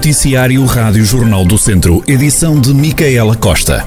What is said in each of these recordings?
Noticiário Rádio Jornal do Centro, edição de Micaela Costa.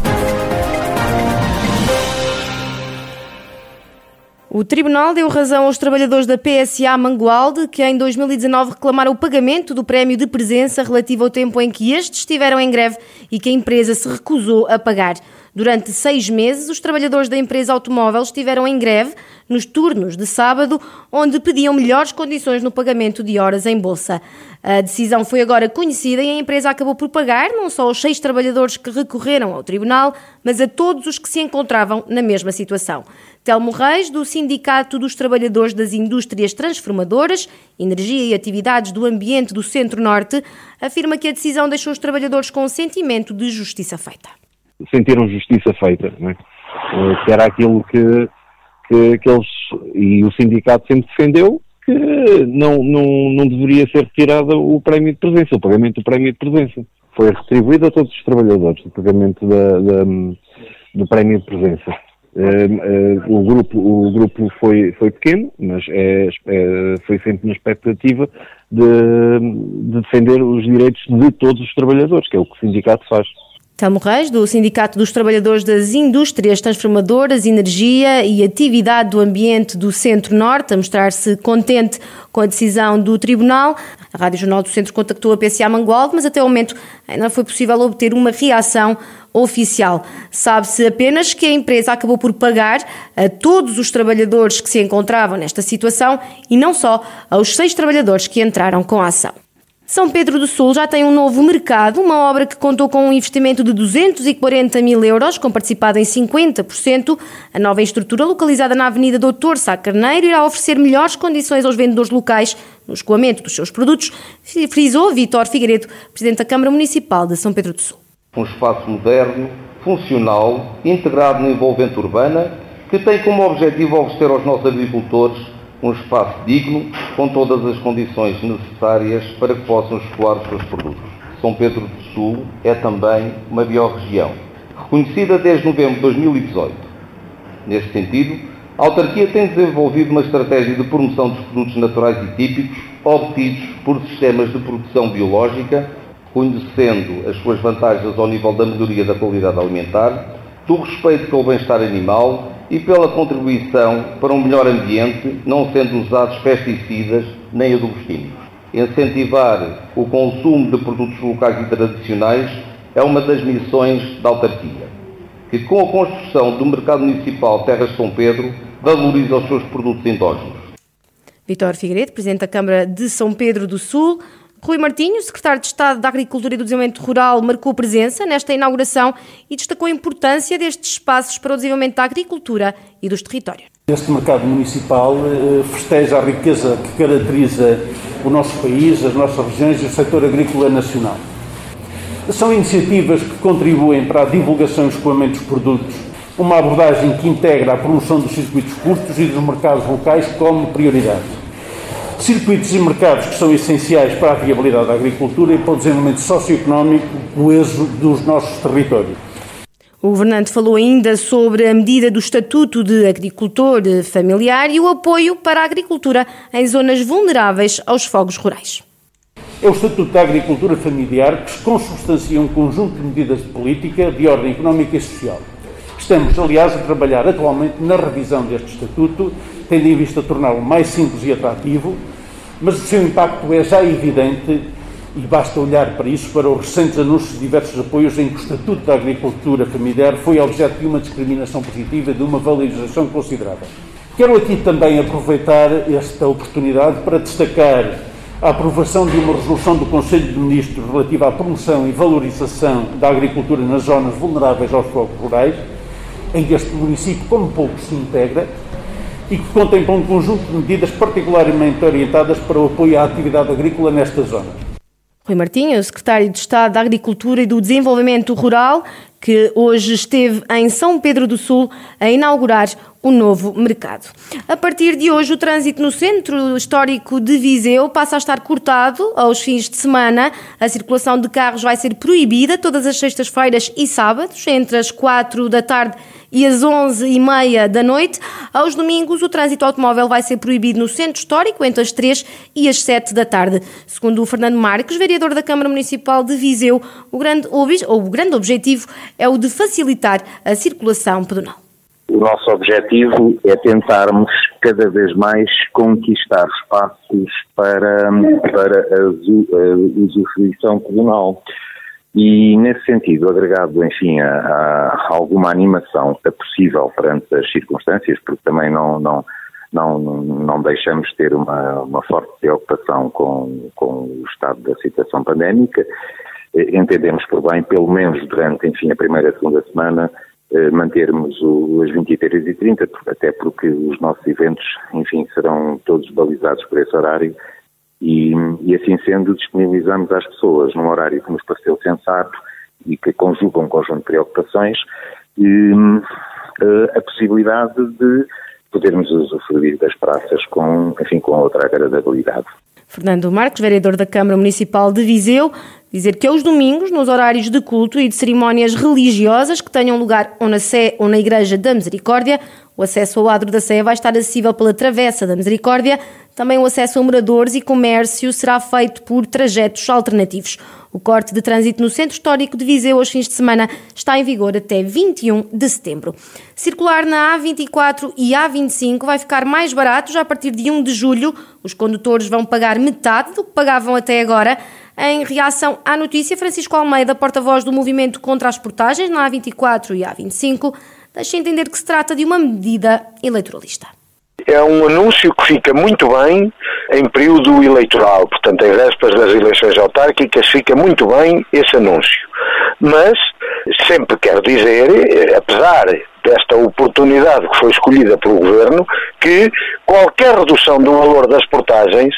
O Tribunal deu razão aos trabalhadores da PSA Mangualde, que em 2019 reclamaram o pagamento do prémio de presença relativo ao tempo em que estes estiveram em greve e que a empresa se recusou a pagar. Durante seis meses, os trabalhadores da empresa automóvel estiveram em greve nos turnos de sábado, onde pediam melhores condições no pagamento de horas em bolsa. A decisão foi agora conhecida e a empresa acabou por pagar não só aos seis trabalhadores que recorreram ao tribunal, mas a todos os que se encontravam na mesma situação. Telmo Reis, do Sindicato dos Trabalhadores das Indústrias Transformadoras, Energia e Atividades do Ambiente do Centro-Norte, afirma que a decisão deixou os trabalhadores com um sentimento de justiça feita. Sentiram justiça feita, é? Eh, que era aquilo que, que, que eles e o sindicato sempre defendeu, que não, não, não deveria ser retirado o prémio de presença, o pagamento do prémio de presença. Foi retribuído a todos os trabalhadores o pagamento da, da, do prémio de presença. Uh, uh, o grupo, o grupo foi, foi pequeno, mas é, é, foi sempre na expectativa de, de, defender os direitos de todos os trabalhadores, que é o que o sindicato faz. Telmo Reis, do Sindicato dos Trabalhadores das Indústrias Transformadoras, Energia e Atividade do Ambiente do Centro-Norte, a mostrar-se contente com a decisão do Tribunal. A Rádio Jornal do Centro contactou a PCA Mangualde, mas até o momento ainda não foi possível obter uma reação oficial. Sabe-se apenas que a empresa acabou por pagar a todos os trabalhadores que se encontravam nesta situação e não só aos seis trabalhadores que entraram com a ação. São Pedro do Sul já tem um novo mercado, uma obra que contou com um investimento de 240 mil euros, com participada em 50%. A nova estrutura, localizada na Avenida Doutor Sá Carneiro, irá oferecer melhores condições aos vendedores locais no escoamento dos seus produtos, frisou Vitor Figueiredo, Presidente da Câmara Municipal de São Pedro do Sul. Um espaço moderno, funcional, integrado na envolvente urbana, que tem como objetivo oferecer aos nossos agricultores um espaço digno, com todas as condições necessárias para que possam escoar os seus produtos. São Pedro do Sul é também uma biorregião, reconhecida desde novembro de 2018. Neste sentido, a autarquia tem desenvolvido uma estratégia de promoção dos produtos naturais e típicos obtidos por sistemas de produção biológica, conhecendo as suas vantagens ao nível da melhoria da qualidade alimentar, do respeito pelo bem-estar animal e pela contribuição para um melhor ambiente, não sendo usados pesticidas nem adubos Incentivar o consumo de produtos locais e tradicionais é uma das missões da autarquia, que com a construção do mercado municipal Terras de São Pedro valoriza os seus produtos endógenos. Vitor Figueiredo, Presidente da Câmara de São Pedro do Sul, Rui Martinho, secretário de Estado da Agricultura e do Desenvolvimento Rural, marcou presença nesta inauguração e destacou a importância destes espaços para o desenvolvimento da agricultura e dos territórios. Este mercado municipal eh, festeja a riqueza que caracteriza o nosso país, as nossas regiões e o setor agrícola nacional. São iniciativas que contribuem para a divulgação e escoamento dos produtos, uma abordagem que integra a promoção dos circuitos curtos e dos mercados locais como prioridade circuitos e mercados que são essenciais para a viabilidade da agricultura e para o desenvolvimento socioeconómico coeso dos nossos territórios. O governante falou ainda sobre a medida do Estatuto de Agricultor Familiar e o apoio para a agricultura em zonas vulneráveis aos fogos rurais. É o Estatuto da Agricultura Familiar que se consubstancia um conjunto de medidas de política de ordem económica e social. Estamos, aliás, a trabalhar atualmente na revisão deste Estatuto, tendo em vista torná-lo mais simples e atrativo, mas o seu impacto é já evidente e basta olhar para isso, para os recentes anúncios de diversos apoios em que o Estatuto da Agricultura Familiar foi objeto de uma discriminação positiva, de uma valorização considerável. Quero aqui também aproveitar esta oportunidade para destacar a aprovação de uma resolução do Conselho de Ministros relativa à promoção e valorização da agricultura nas zonas vulneráveis aos fogos rurais, em que este município, como pouco, se integra, e que contempla um conjunto de medidas particularmente orientadas para o apoio à atividade agrícola nesta zona. Rui Martinho, secretário de Estado da Agricultura e do Desenvolvimento Rural, que hoje esteve em São Pedro do Sul a inaugurar o novo mercado. A partir de hoje, o trânsito no centro histórico de Viseu passa a estar cortado aos fins de semana. A circulação de carros vai ser proibida todas as sextas-feiras e sábados, entre as 4 da tarde e as 11 e meia da noite. Aos domingos, o trânsito automóvel vai ser proibido no centro histórico entre as 3 e as 7 da tarde. Segundo o Fernando Marques, vereador da Câmara Municipal de Viseu, o grande, o grande objetivo é o de facilitar a circulação pedonal. O nosso objetivo é tentarmos cada vez mais conquistar espaços para, para a, usufruição pedonal. E, nesse sentido, agregado, enfim, a, a, alguma animação a possível perante as circunstâncias, porque também não, não, não, não deixamos ter uma, uma forte preocupação com, com o estado da situação pandémica, entendemos por bem, pelo menos durante, enfim, a primeira e segunda semana, mantermos o, as 23 e 30, até porque os nossos eventos, enfim, serão todos balizados por esse horário e, e, assim sendo, disponibilizamos às pessoas, num horário que nos pareceu sensato e que conjuga um conjunto de preocupações, e, eh, a possibilidade de podermos usufruir das praças com, enfim, com outra agradabilidade. Fernando Marques, vereador da Câmara Municipal de Viseu, dizer que aos domingos, nos horários de culto e de cerimónias religiosas que tenham lugar ou na Sé ou na Igreja da Misericórdia, o acesso ao adro da Sé vai estar acessível pela Travessa da Misericórdia. Também o acesso a moradores e comércio será feito por trajetos alternativos. O corte de trânsito no Centro Histórico de Viseu aos fins de semana está em vigor até 21 de setembro. Circular na A24 e A25 vai ficar mais barato já a partir de 1 de julho. Os condutores vão pagar metade do que pagavam até agora. Em reação à notícia, Francisco Almeida, porta-voz do movimento contra as portagens na A24 e A25, deixa entender que se trata de uma medida eleitoralista. É um anúncio que fica muito bem em período eleitoral, portanto, em vésperas das eleições autárquicas, fica muito bem esse anúncio. Mas sempre quero dizer, apesar desta oportunidade que foi escolhida pelo Governo, que qualquer redução do valor das portagens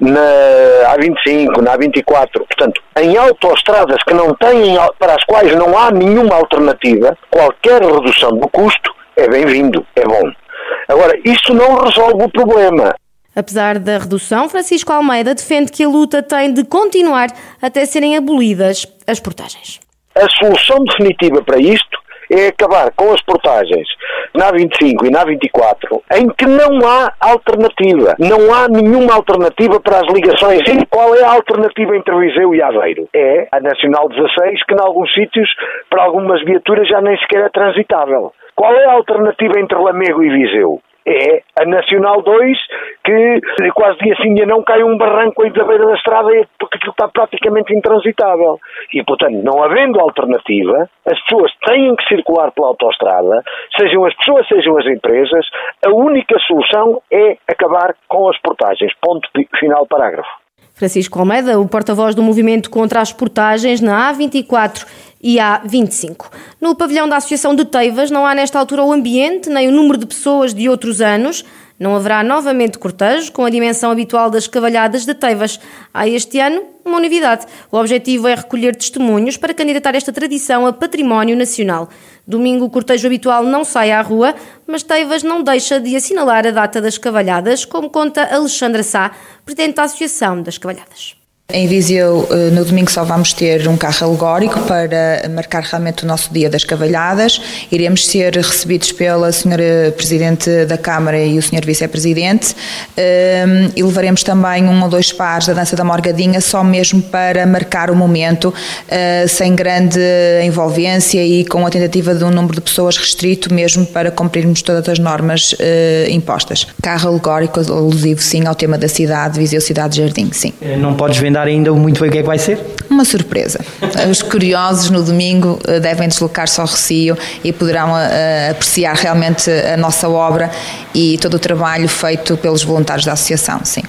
na A25, na A24, portanto, em autoestradas que não têm, para as quais não há nenhuma alternativa, qualquer redução do custo é bem-vindo, é bom. Agora, isto não resolve o problema. Apesar da redução, Francisco Almeida defende que a luta tem de continuar até serem abolidas as portagens. A solução definitiva para isto é acabar com as portagens na 25 e na 24, em que não há alternativa. Não há nenhuma alternativa para as ligações. E qual é a alternativa entre Viseu e Aveiro? É a Nacional 16, que em alguns sítios, para algumas viaturas, já nem sequer é transitável. Qual é a alternativa entre Lamego e Viseu? É a Nacional 2, que quase dia sim dia não cai um barranco aí da beira da estrada porque aquilo está praticamente intransitável. E, portanto, não havendo alternativa, as pessoas têm que circular pela autoestrada, sejam as pessoas, sejam as empresas, a única solução é acabar com as portagens. Ponto final parágrafo. Francisco Almeida, o porta-voz do movimento contra as portagens na A24 e A25. No pavilhão da Associação de Teivas não há nesta altura o ambiente nem o número de pessoas de outros anos. Não haverá novamente cortejo com a dimensão habitual das cavalhadas de Teivas. Há este ano uma novidade. O objetivo é recolher testemunhos para candidatar esta tradição a património nacional. Domingo o cortejo habitual não sai à rua, mas Teivas não deixa de assinalar a data das cavalhadas, como conta Alexandra Sá, presidente da Associação das Cavalhadas. Em Viseu, eh, no domingo, só vamos ter um carro alegórico para marcar realmente o nosso dia das cavalhadas. Iremos ser recebidos pela Senhora Presidente da Câmara e o Senhor Vice-Presidente ehm, e levaremos também um ou dois pares da dança da Morgadinha, só mesmo para marcar o momento, eh, sem grande envolvência e com a tentativa de um número de pessoas restrito, mesmo para cumprirmos todas as normas eh, impostas. Carro alegórico alusivo, sim, ao tema da cidade, Viseu Cidade Jardim, sim. Não podes vender desvendar ainda muito bem o que é que vai ser? Uma surpresa. Os curiosos no domingo eh, devem deslocar-se ao Recio e poderão uh, apreciar realmente a nossa obra e todo o trabalho feito pelos voluntários da Associação, sim.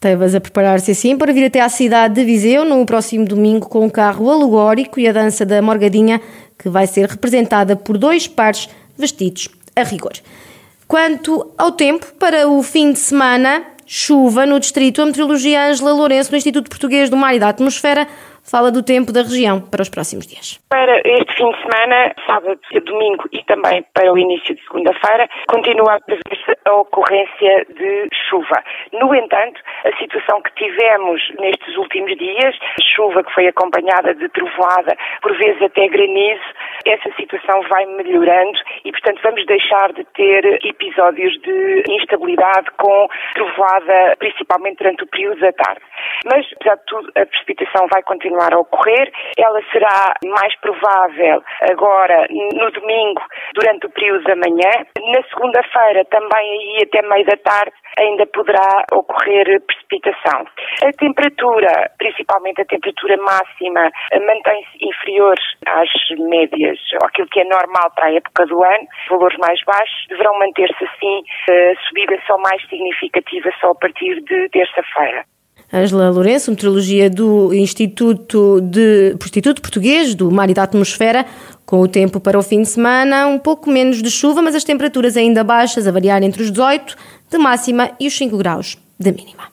Tevas a preparar-se assim para vir até à cidade de Viseu no próximo domingo com um carro alegórico e a dança da Morgadinha, que vai ser representada por dois pares vestidos a rigor. Quanto ao tempo, para o fim de semana, chuva no distrito. A meteorologia Ângela Lourenço, no Instituto Português do Mar e da Atmosfera, fala do tempo da região para os próximos dias. Para este fim de semana, sábado domingo e também para o início de segunda-feira, continua a prever-se a ocorrência de chuva. No entanto, a situação que tivemos nestes últimos dias, chuva que foi acompanhada de trovoada, por vezes até granizo, essa situação vai melhorando e, portanto, vamos deixar de ter episódios de instabilidade com trovoada, principalmente durante o período da tarde. Mas, apesar de tudo, a precipitação vai continuar a ocorrer. Ela será mais provável agora no domingo, durante o período da manhã. Na segunda-feira, também aí até meio da tarde, ainda poderá ocorrer precipitação. A temperatura, principalmente a temperatura máxima, mantém-se inferior às médias, aquilo que é normal para a época do ano. Valores mais baixos deverão manter-se assim, a subida só mais significativa só a partir de terça-feira. Angela Lourenço, meteorologia do Instituto, de, Instituto Português do Mar e da Atmosfera, com o tempo para o fim de semana, um pouco menos de chuva, mas as temperaturas ainda baixas, a variar entre os 18 de máxima e os 5 graus de mínima.